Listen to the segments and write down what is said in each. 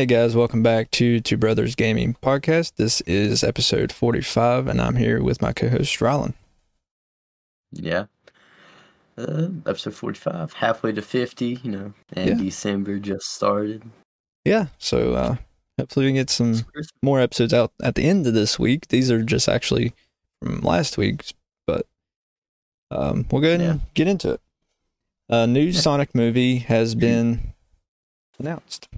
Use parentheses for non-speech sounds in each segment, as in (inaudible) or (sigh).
Hey guys, welcome back to Two Brothers Gaming Podcast. This is episode 45, and I'm here with my co host, Ryland. Yeah. Uh, episode 45, halfway to 50, you know, and Yeah. December just started. Yeah, so uh, hopefully we can get some more episodes out at the end of this week. These are just actually from last week's, but um, we'll go ahead and get into it. A new Sonic movie has (clears throat) been announced.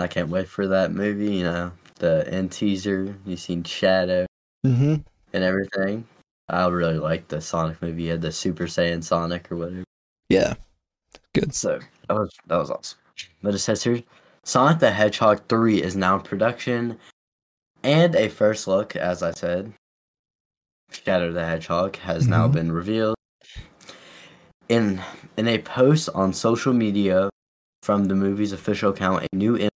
I can't wait for that movie, you know, the end teaser. You seen Shadow Mm-hmm. and everything. I really like the Sonic movie. You had the Super Saiyan Sonic or whatever. Yeah, good. So that was that was awesome. But it says here, Sonic the Hedgehog 3 is now in production, and a first look, as I said, Shadow the Hedgehog has now Mhm. been revealed. In in a post on social media from the movie's official account, a new image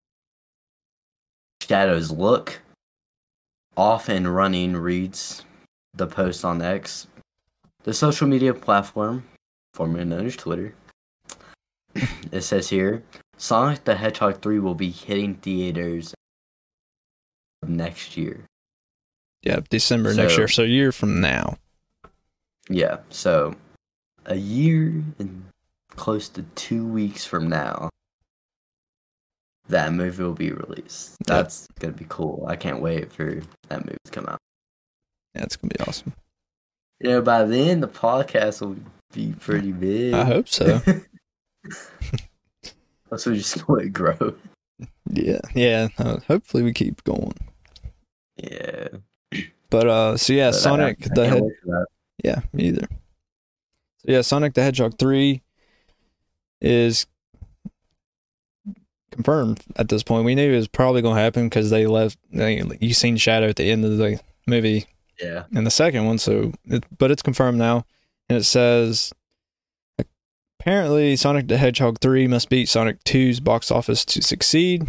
Shadow's look off and running reads the post on X, the social media platform formerly known as Twitter. (laughs) it says here Sonic the Hedgehog 3 will be hitting theaters next year. Yeah, December next year, so a year from now. Yeah, so a year and close to two weeks from now, that movie will be released. Yep. That's gonna be cool. I can't wait for that movie to come out. Yeah, it's gonna be awesome. You know, by then the podcast will be pretty big. I hope so. (laughs) (laughs) That's what just (laughs) let it grow. yeah, yeah. Uh, hopefully we keep going. Yeah. But uh, so yeah, But Sonic I the Hedgehog. wait for that. Yeah, me either. So yeah, Sonic the Hedgehog 3 is confirmed at this point. We knew it was probably going to happen because they left. They, you seen Shadow at the end of the movie Yeah. in the second one, so it, but it's confirmed now, and it says apparently Sonic the Hedgehog 3 must beat Sonic 2's box office to succeed.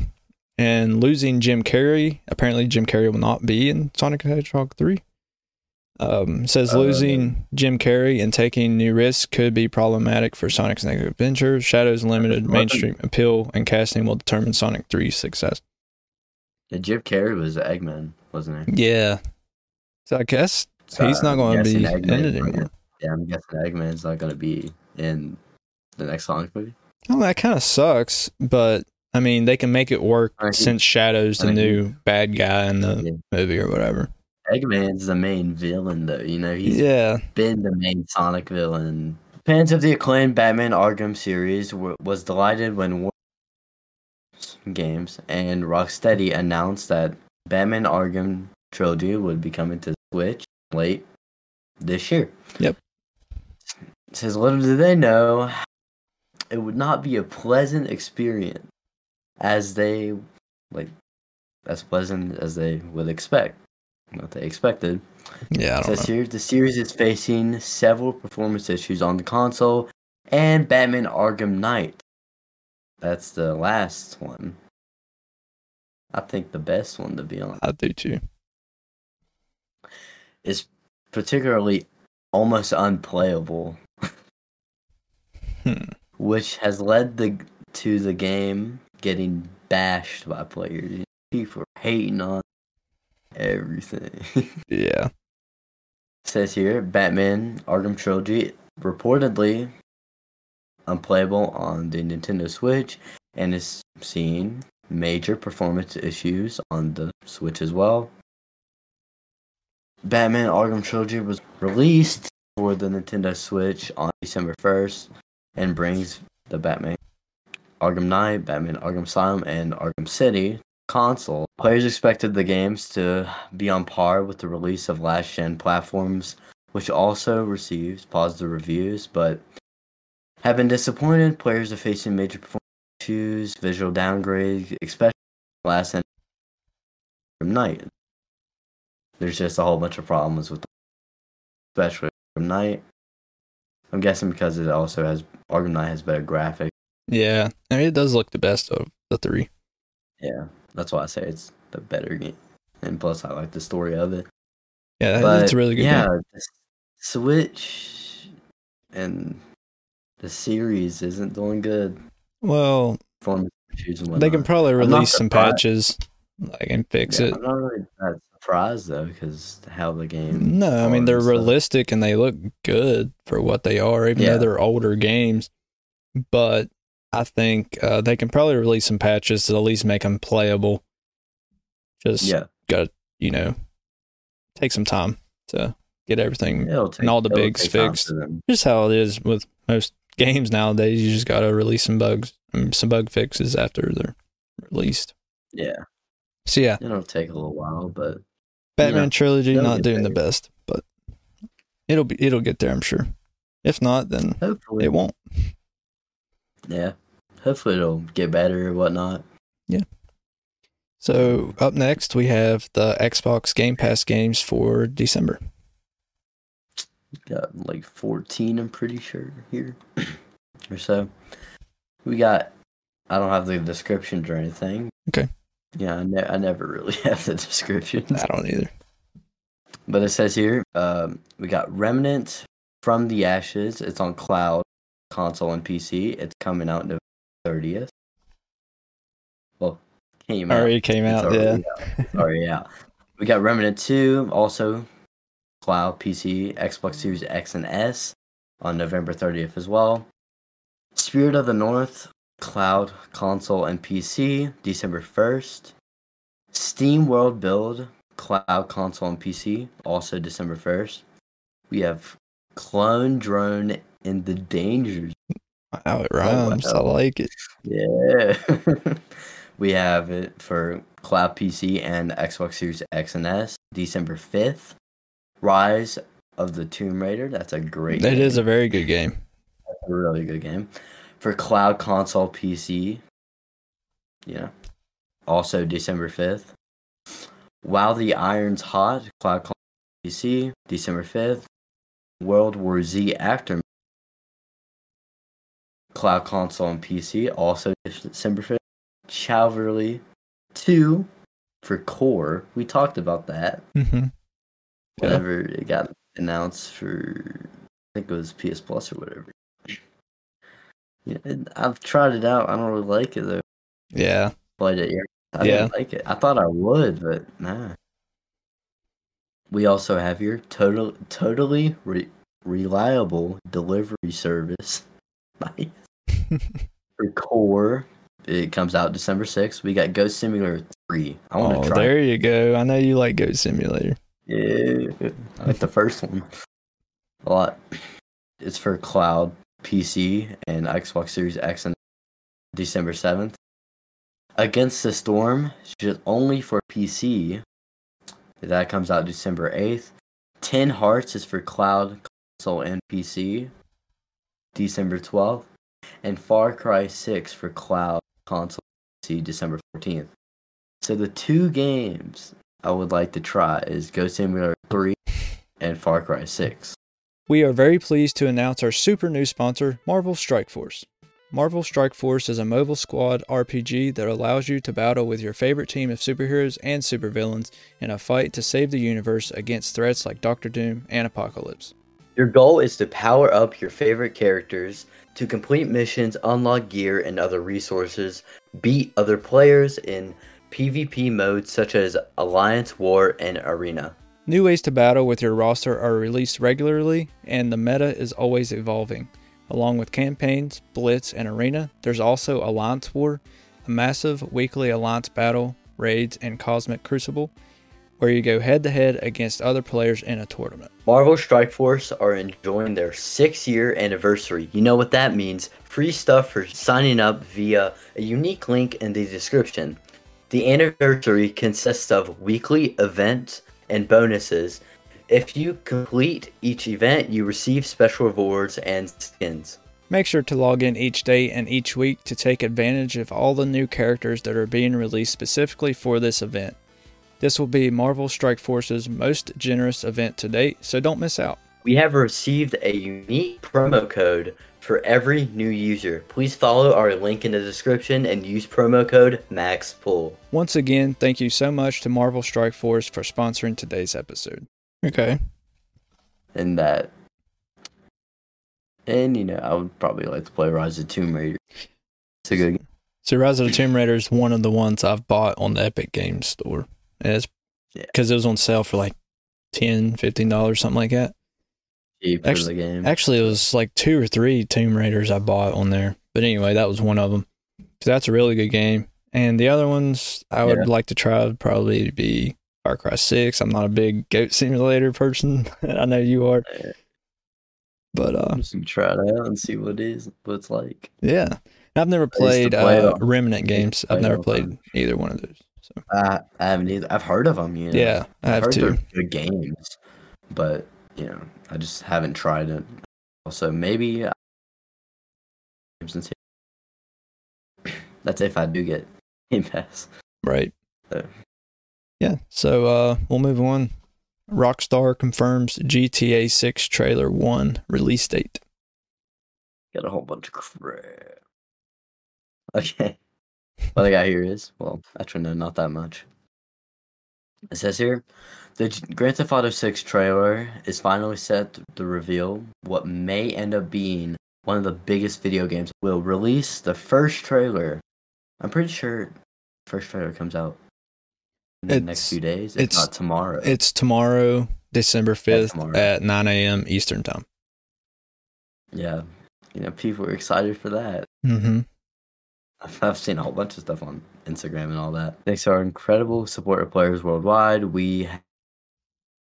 And losing Jim Carrey, apparently Jim Carrey will not be in Sonic the Hedgehog 3. Um, says Uh, losing Jim Carrey and taking new risks could be problematic for Sonic's next adventure. Shadow's limited mainstream appeal and casting will determine Sonic 3's success. Yeah, Jim Carrey was Eggman, wasn't he? Yeah. So I guess So he's not going to be guessing in it anymore. Yeah, I'm guessing Eggman's not going to be in the next Sonic movie. Oh, that kind of sucks, but I mean, they can make it work I mean, since Shadow's the I mean, new bad guy in the Yeah. movie or whatever. Eggman's the main villain, though. You know, he's Yeah, been the main Sonic villain. Fans of the acclaimed Batman Arkham series were, was delighted when Warner Games and Rocksteady announced that Batman Arkham trilogy would be coming to Switch late this year. Yep. It says little did they know it would not be a pleasant experience as they like as pleasant as they would expect. What they expected. yeah, I don't know. the series is facing several performance issues on the console and Batman Arkham Knight. That's the last one. I think the best one to be honest I do too. is particularly almost unplayable, Hmm. which has led the to the game getting bashed by players. People are hating on everything. (laughs) Yeah, says here Batman Arkham Trilogy reportedly unplayable on the Nintendo Switch and is seeing major performance issues on the Switch as well. Batman Arkham Trilogy was released for the Nintendo Switch on December 1st and brings the Batman Arkham Knight, Batman Arkham Asylum, and Arkham City console. Players expected the games to be on par with the release of last gen platforms, which also received positive reviews, but have been disappointed. Players are facing major performance issues, visual downgrades, especially last Arkham Knight. There's just a whole bunch of problems with, especially Arkham Knight. I'm guessing because it also has Arkham Knight has better graphics. yeah. I mean, it does look the best of the three. Yeah, that's why I say it's the better game. And plus, I like the story of it. Yeah, But it's a really good. yeah, game. Switch and the series isn't doing good. Well, They can probably release some patches, like and fix Yeah, it. I'm not really that surprised though, because how the game. No, I mean they're stuff. realistic and they look good for what they are, even Yeah. though they're older games. But I think uh, they can probably release some patches to at least make them playable. Just Yeah, you know, take some time to get everything. take, and all the bigs fixed. Just how it is with most games nowadays. You just gotta release some bugs, um, some bug fixes after they're released. Yeah, So yeah, it'll take a little while, but Batman Yeah, trilogy not doing the best, but it'll be it'll get there, I'm sure. If not, then hopefully, it won't. yeah, hopefully it'll get better or whatnot. Yeah. So up next we have the Xbox Game Pass games for December. Got like 14, I'm pretty sure here (clears throat) or so. We got. I don't have the descriptions or anything. Okay. Yeah, I, ne- I never really (laughs) have the descriptions. I don't either. But it says here, um, we got Remnant from the Ashes. It's on cloud, console, and PC. It's coming out in November 30th. Well, came out. Already came out, yeah. out. Already out. We got Remnant 2, also cloud, PC, Xbox Series X and S on November 30th as well. Spirit of the North, cloud, console, and PC, December 1st. SteamWorld Build, cloud, console, and PC, also December 1st. We have Clone Drone in the Danger Oh, wow, it Oh, rhymes. I like it. yeah. (laughs) we have it for Cloud PC and Xbox Series X and S, December 5th. Rise of the Tomb Raider. That's a great It game. is a very good game. That's a really good game. For Cloud Console PC, yeah. also December 5th. While the Iron's Hot, Cloud Console PC, December 5th. World War Z Aftermath, Cloud Console and PC, also December 5th. Chivalry 2 for Core. We talked about that hmm Yeah. whenever it got announced for I think it was PS Plus or whatever. Yeah, I've tried it out. I don't really like it though. Yeah. Played it. Yeah, I Yeah. didn't like it. I thought I would, but nah. We also have your total totally re- reliable delivery service. (laughs) Nice. For core, it comes out December sixth. We got Goat Simulator three. I want oh, to try. there you go. I know you like Goat Simulator. Yeah, I like the first one a lot. It's for cloud, PC, and Xbox Series X and December 7th. Against the Storm, just only for PC. That comes out December 8th. Tin Hearts is for cloud, console, and PC. December 12th. And Far Cry 6 for cloud, console, PC, December 14th. So the two games I would like to try is Goat Simulator 3 and Far Cry 6. We are very pleased to announce our super new sponsor, Marvel Strike Force. Marvel Strike Force is a mobile squad RPG that allows you to battle with your favorite team of superheroes and supervillains in a fight to save the universe against threats like Doctor Doom and Apocalypse. Your goal is to power up your favorite characters, to complete missions, unlock gear and other resources, beat other players in PvP modes such as Alliance, War, and Arena. New ways to battle with your roster are released regularly, and the meta is always evolving. Along with campaigns, Blitz, and Arena, there's also Alliance War, a massive weekly Alliance battle, raids, and Cosmic Crucible, where you go head to head against other players in a tournament. Marvel Strike Force are enjoying their six year anniversary. You know what that means free stuff for signing up via a unique link in the description. The anniversary consists of weekly events and bonuses. If you complete each event, you receive special rewards and skins. Make sure to log in each day and each week to take advantage of all the new characters that are being released specifically for this event. This will be Marvel Strike Force's most generous event to date, so don't miss out. We have received a unique promo code for every new user. Please follow our link in the description and use promo code MAXPOOL. Once again, thank you so much to Marvel Strike Force for sponsoring today's episode. Okay. And that. And, you know, I would probably like to play Rise of Tomb Raider. It's a good game. So Rise of the Tomb Raider is one of the ones I've bought on the Epic Games store. And it's Yeah. because it was on sale for like 10 dollars, something like that. Cheap for Actually- the game. Actually, it was like two or three Tomb Raiders I bought on there. But anyway, that was one of them. So that's a really good game. And the other ones I would Yeah. like to try would probably be Far Cry 6. I'm not a big goat simulator person. (laughs) I know you are. But uh, I'm just gonna try it out and see what it is, what it's like. yeah. I've never I used to played play uh, Remnant I used to games. I've never played either one of those. So I, I haven't either. I've heard of them. You know? yeah, I have heard to. they're good games, but you know, I just haven't tried it. Also, maybe since that's if I do get (laughs) Game Pass. Right. So- Yeah. So uh we'll move on. Rockstar confirms GTA 6 trailer 1 release date. Got a whole bunch of crap. Okay. (laughs) What I got here is well, actually no, not that much. It says here, the Grand Theft Auto 6 trailer is finally set to reveal what may end up being one of the biggest video games. Will release the first trailer. I'm pretty sure first trailer comes out in the next It's- few days. If it's- not tomorrow. It's tomorrow, December 5th tomorrow. at 9 a.m. Eastern time. yeah, you know, people are excited for that. Mm-hmm. (laughs) I've, seen a whole bunch of stuff on Instagram and all that. Thanks to our incredible support of players worldwide, we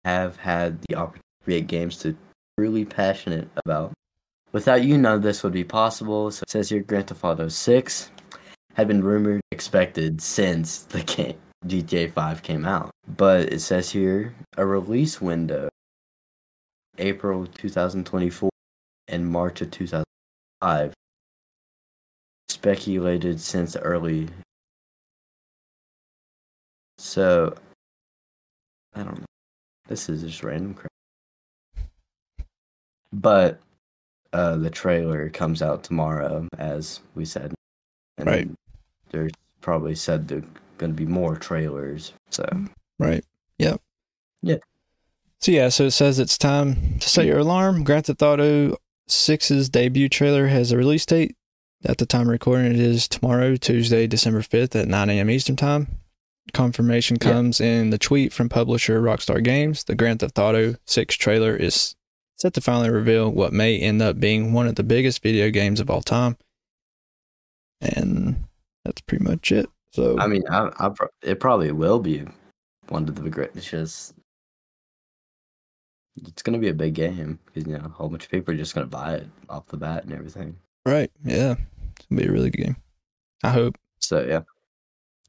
have had the opportunity to create games to truly passionate about. Without you, none of this would be possible. So it says here, Grand Theft Auto 6 had been rumored, expected since the game GTA 5 came out. But it says here, a release window, April 2024 and March of 2005 speculated since early. So, I don't know. This is just random crap. But uh, the trailer comes out tomorrow, as we said. And Right. There's probably said there going to be more trailers. So, Right. Yep. Yeah. So yeah, so it says it's time to set your alarm. Grand Theft Auto 6's debut trailer has a release date. At the time of recording, it is tomorrow, Tuesday, December 5th at 9 a.m. Eastern Time. Confirmation Yeah. comes in the tweet from publisher Rockstar Games. The Grand Theft Auto 6 trailer is set to finally reveal what may end up being one of the biggest video games of all time. And that's pretty much it. So I mean, I, I pro- it probably will be one of the great. It's just it's gonna be a big game because you know a whole bunch of people are just gonna buy it off the bat and everything. Right, yeah, it's gonna be a really good game. I hope. So yeah,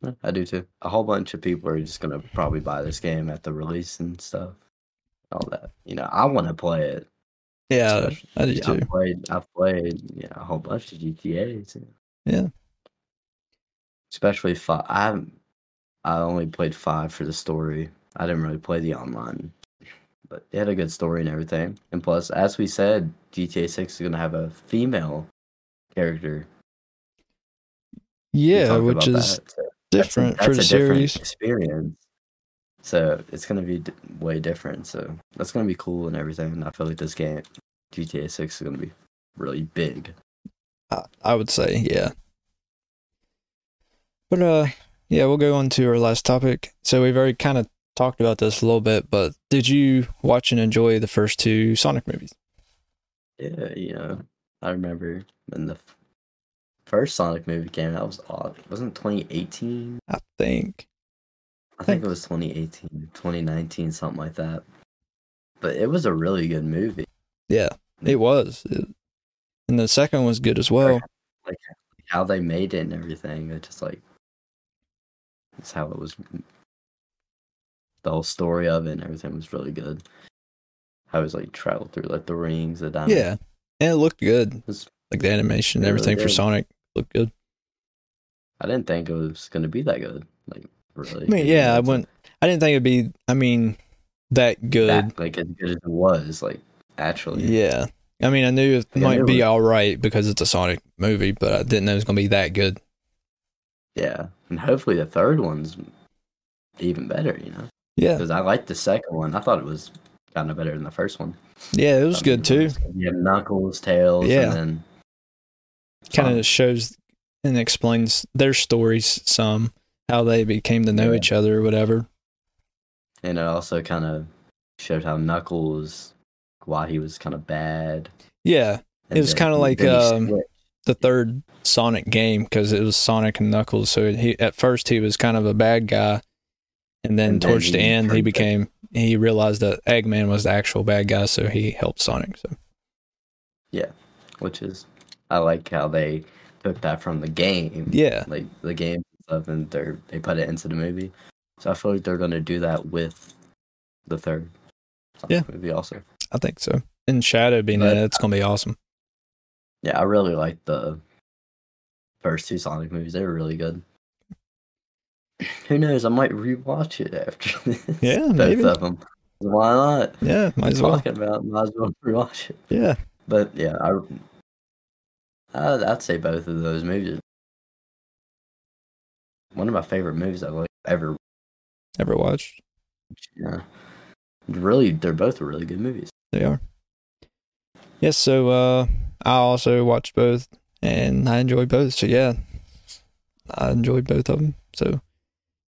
Yeah, I do too. A whole bunch of people are just gonna probably buy this game at the release and stuff. All that, you know, I want to play it. Yeah, especially- I do yeah, too. I've played, I've played, yeah, a whole bunch of GTA's. Yeah. Especially five. I haven't. I only played five for the story. I didn't really play the online, but it had a good story and everything. And plus, as we said, GTA Six is gonna have a female character. Yeah, which is that, so that's a- different for the a different series. experience. So it's gonna be d- way different. So that's gonna be cool and everything. And I feel like this game, GTA Six, is gonna be really big. I, I would say, yeah. But uh, yeah, we'll go on to our last topic. So we've already kind of talked about this a little bit, but did you watch and enjoy the first two Sonic movies? Yeah, you know, I remember when the first Sonic movie came out. It was odd. Wasn't 2018? I think. I think it was 2018, 2019, something like that. But it was a really good movie. Yeah, it was. It- and the second one was good as well. Like how they made it and everything. It just like it's how it was. The whole story of it and everything was really good. I was like traveled through like the rings, the diamonds. Yeah, and it looked good. Like the animation, and It really everything for. Sonic looked good. I didn't think it was gonna be that good. Like really. I mean, yeah, I wouldn't. I didn't think it'd be. I mean, that good. that, like as good as it was. Like actually. Yeah. I mean, I knew it I might knew be it- all right because it's a Sonic movie, but I didn't know it was going to be that good. Yeah, and hopefully the third one's even better. You know, Yeah. because I liked the second one. I thought it was kind of better than the first one. Yeah, it was I good too. Yeah, Knuckles, Tails, Yeah. and then Kind of shows and explains their stories some, how they became to know Yeah. each other or whatever. And it also kind of showed how Knuckles, why he was kind of bad. Yeah, and It was kinda like, um, the third Sonic game because it was Sonic and Knuckles. So he at first he was kind of a bad guy, and then And towards the he end he became he realized that Eggman was the actual bad guy, so he helped Sonic. So yeah, which is I like how they took that from the game, yeah, like the game stuff, and they they put it into the movie. So I feel like they're gonna do that with the third Sonic movie also. I think so. And Shadow being in it, it's gonna be awesome. Yeah, I really like the first two Sonic movies. They were really good. Who knows? I might rewatch it after (laughs) this. Yeah, both maybe. of them. Why not? Yeah, might as well. Talking about, it, might as well (laughs) rewatch it. Yeah, But yeah, I, I'd, I'd say both of those movies. One of my favorite movies I've like ever. ever watched? Yeah, really, they're both really good movies. They are. Yes, so uh I also watched both and I enjoyed both. So yeah. I enjoyed both of them. So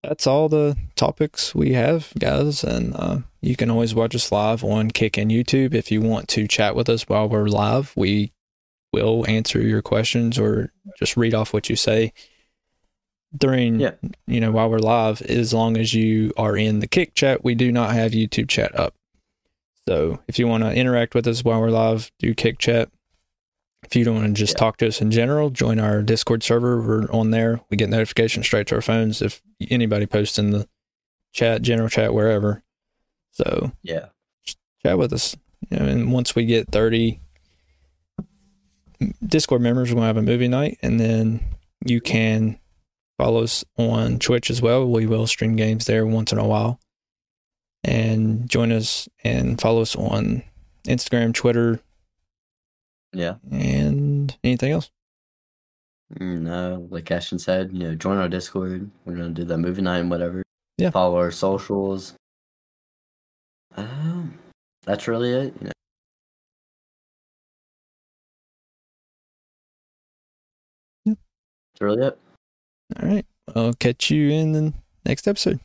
that's all the topics we have, guys, and uh you can always watch us live on Kick and YouTube if you want to chat with us while we're live. We will answer your questions or just read off what you say during Yeah. you know while we're live as long as you are in the Kick chat. We do not have YouTube chat up. So if you want to interact with us while we're live, do kick chat. If you don't want to just Yeah. talk to us in general, join our Discord server. We're on there. We get notifications straight to our phones if anybody posts in the chat, general chat, wherever. So Yeah, chat with us. You know, and once we get 30 Discord members, we're going to have a movie night. And then you can follow us on Twitch as well. We will stream games there once in a while. And join us and follow us on Instagram, Twitter, yeah. and anything else. Mm, No, like Ashton said, you know, join our Discord. We're gonna do that movie night and whatever. Yeah. Follow our socials. Um, that's really it. You know. Yep. That's really it. All right. I'll catch you in the next episode.